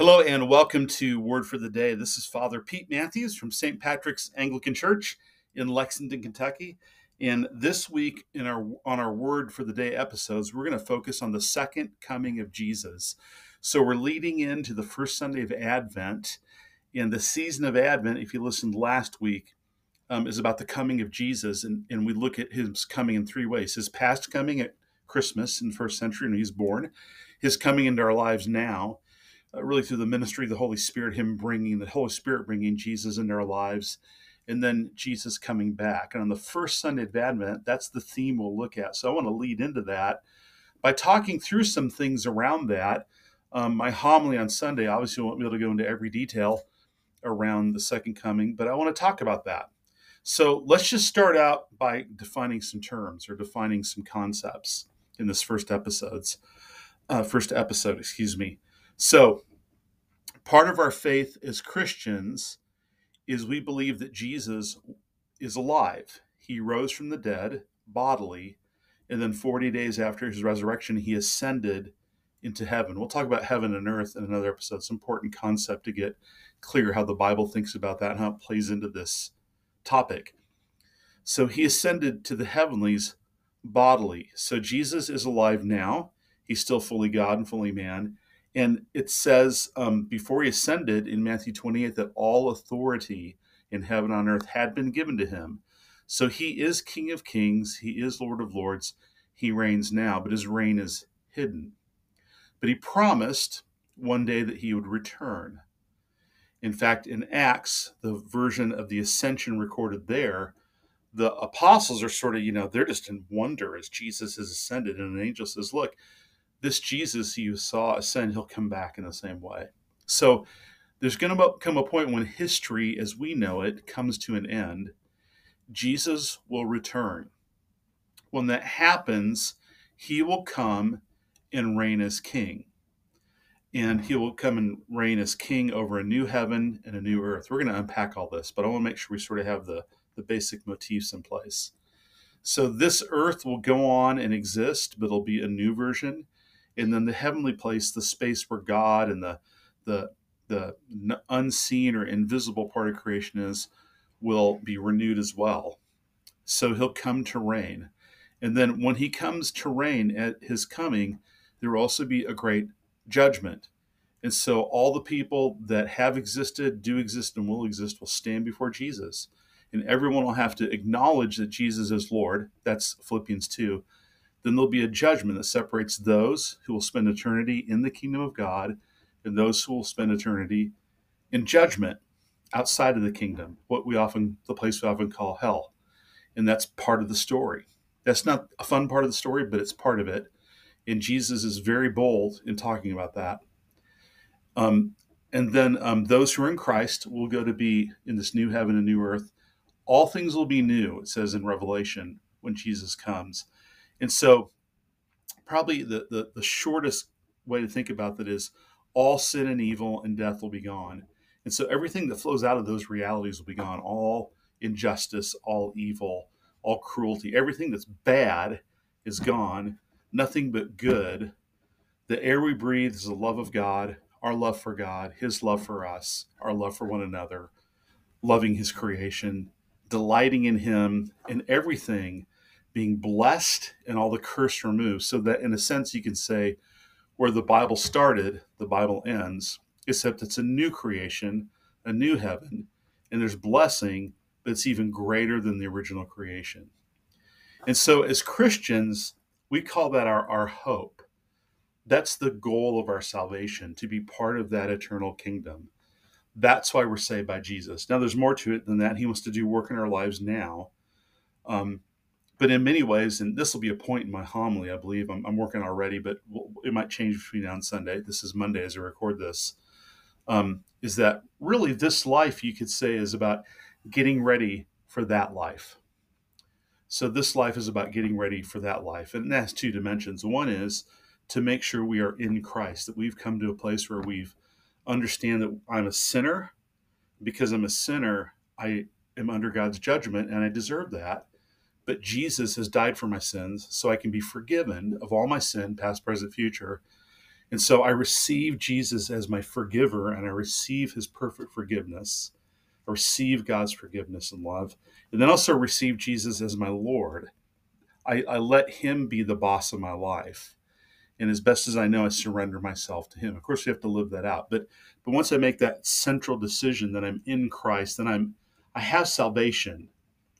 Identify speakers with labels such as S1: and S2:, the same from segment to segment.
S1: Hello and welcome to Word for the Day. This is Father Pete Matthews from St. Patrick's Anglican Church in Lexington, Kentucky. And this week in our on our Word for the Day episodes, we're going to focus on the second coming of Jesus. So we're leading into the first Sunday of Advent. And the season of Advent, if you listened last week, um, is about the coming of Jesus. And, and we look at his coming in three ways his past coming at Christmas in the first century when he's born, his coming into our lives now, uh, really through the ministry of the Holy Spirit, Him bringing the Holy Spirit bringing Jesus into our lives, and then Jesus coming back. And on the first Sunday of Advent, that's the theme we'll look at. So I want to lead into that by talking through some things around that. Um, my homily on Sunday obviously won't be able to go into every detail around the second coming, but I want to talk about that. So let's just start out by defining some terms or defining some concepts in this first episodes. Uh, first episode, excuse me. So, part of our faith as Christians is we believe that Jesus is alive. He rose from the dead bodily, and then 40 days after his resurrection, he ascended into heaven. We'll talk about heaven and earth in another episode. It's an important concept to get clear how the Bible thinks about that and how it plays into this topic. So he ascended to the heavenlies bodily. So Jesus is alive now. He's still fully God and fully man. And it says um, before he ascended in Matthew 28 that all authority in heaven on earth had been given to him. So he is King of kings, he is Lord of lords, he reigns now, but his reign is hidden. But he promised one day that he would return. In fact, in Acts, the version of the ascension recorded there, the apostles are sort of, you know, they're just in wonder as Jesus has ascended, and an angel says, Look, this Jesus you saw ascend, he'll come back in the same way. So there's going to come a point when history, as we know it, comes to an end. Jesus will return. When that happens, he will come and reign as king. And he will come and reign as king over a new heaven and a new earth. We're going to unpack all this, but I want to make sure we sort of have the, the basic motifs in place. So this earth will go on and exist, but it'll be a new version and then the heavenly place, the space where God and the the the unseen or invisible part of creation is, will be renewed as well. So he'll come to reign. And then when he comes to reign at his coming, there will also be a great judgment. And so all the people that have existed, do exist, and will exist will stand before Jesus. And everyone will have to acknowledge that Jesus is Lord. That's Philippians 2 then there'll be a judgment that separates those who will spend eternity in the kingdom of God and those who will spend eternity in judgment outside of the kingdom, what we often, the place we often call hell. And that's part of the story. That's not a fun part of the story, but it's part of it. And Jesus is very bold in talking about that. Um, and then um, those who are in Christ will go to be in this new heaven and new earth. All things will be new, it says in Revelation when Jesus comes. And so, probably the, the, the shortest way to think about that is all sin and evil and death will be gone. And so, everything that flows out of those realities will be gone. All injustice, all evil, all cruelty, everything that's bad is gone. Nothing but good. The air we breathe is the love of God, our love for God, His love for us, our love for one another, loving His creation, delighting in Him, and everything being blessed and all the curse removed. So that in a sense you can say where the Bible started, the Bible ends, except it's a new creation, a new heaven, and there's blessing, that's even greater than the original creation. And so as Christians, we call that our, our hope. That's the goal of our salvation, to be part of that eternal kingdom. That's why we're saved by Jesus. Now, there's more to it than that. He wants to do work in our lives now. Um, but in many ways, and this will be a point in my homily, I believe I'm, I'm working already, but it might change between now and Sunday. This is Monday as I record this. Um, is that really this life you could say is about getting ready for that life. So this life is about getting ready for that life, and it has two dimensions. One is to make sure we are in Christ, that we've come to a place where we've understand that I'm a sinner. Because I'm a sinner, I am under God's judgment, and I deserve that but Jesus has died for my sins so I can be forgiven of all my sin, past, present, future. And so I receive Jesus as my forgiver and I receive his perfect forgiveness. I receive God's forgiveness and love. And then also receive Jesus as my Lord. I, I let him be the boss of my life. And as best as I know, I surrender myself to him. Of course, we have to live that out. But but once I make that central decision that I'm in Christ, then I'm I have salvation.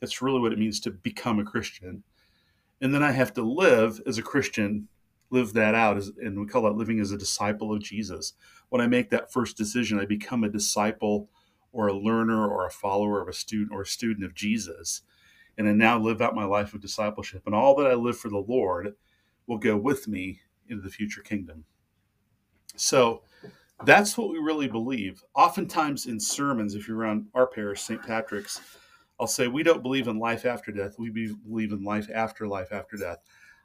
S1: That's really what it means to become a Christian. And then I have to live as a Christian live that out as, and we call that living as a disciple of jesus. When i make that first decision i become a disciple or a learner or a follower of a student or a student of jesus. And i now live out my life of discipleship. And all that i live for the lord will go with me into the future kingdom. So that's what we really believe. Oftentimes in sermons if you're around our parish st patrick's i'll say we don't believe in life after death we believe in life after life after death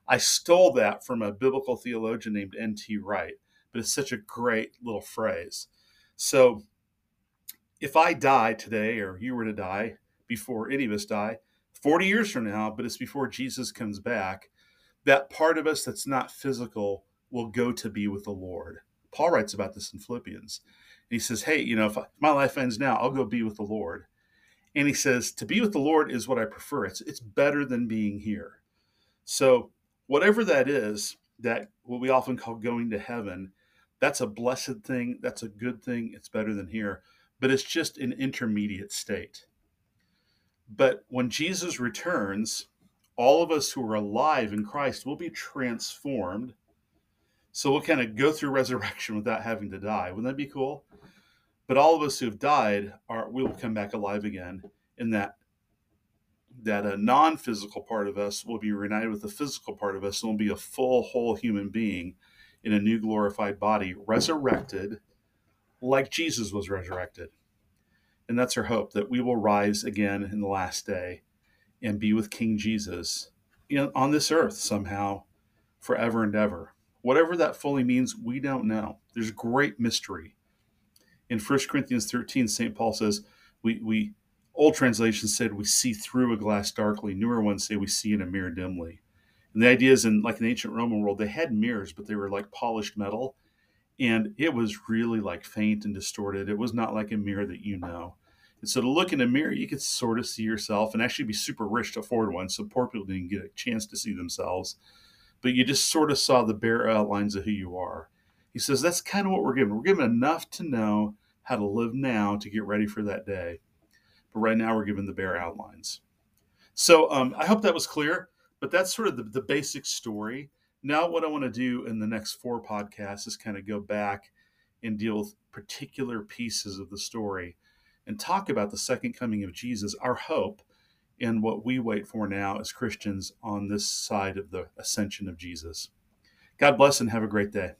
S1: I stole that from a biblical theologian named N.T. Wright, but it's such a great little phrase. So if I die today, or you were to die before any of us die, 40 years from now, but it's before Jesus comes back, that part of us that's not physical will go to be with the Lord. Paul writes about this in Philippians. he says, Hey, you know, if my life ends now, I'll go be with the Lord. And he says, To be with the Lord is what I prefer. It's, it's better than being here. So whatever that is, that what we often call going to heaven, that's a blessed thing. That's a good thing. It's better than here, but it's just an intermediate state. But when Jesus returns, all of us who are alive in Christ will be transformed. So we'll kind of go through resurrection without having to die. Wouldn't that be cool? But all of us who've died are we will come back alive again in that that a non physical part of us will be reunited with the physical part of us and will be a full, whole human being in a new glorified body, resurrected like Jesus was resurrected. And that's our hope that we will rise again in the last day and be with King Jesus in, on this earth somehow forever and ever. Whatever that fully means, we don't know. There's great mystery. In 1 Corinthians 13, St. Paul says, we, we Old translations said we see through a glass darkly. Newer ones say we see in a mirror dimly. And the idea is in like an ancient Roman world, they had mirrors, but they were like polished metal. And it was really like faint and distorted. It was not like a mirror that you know. And so to look in a mirror, you could sort of see yourself and actually be super rich to afford one. So poor people didn't get a chance to see themselves. But you just sort of saw the bare outlines of who you are. He says that's kind of what we're given. We're given enough to know how to live now to get ready for that day but right now we're given the bare outlines. So um, I hope that was clear, but that's sort of the, the basic story. Now, what I want to do in the next four podcasts is kind of go back and deal with particular pieces of the story and talk about the second coming of Jesus, our hope, and what we wait for now as Christians on this side of the ascension of Jesus. God bless and have a great day.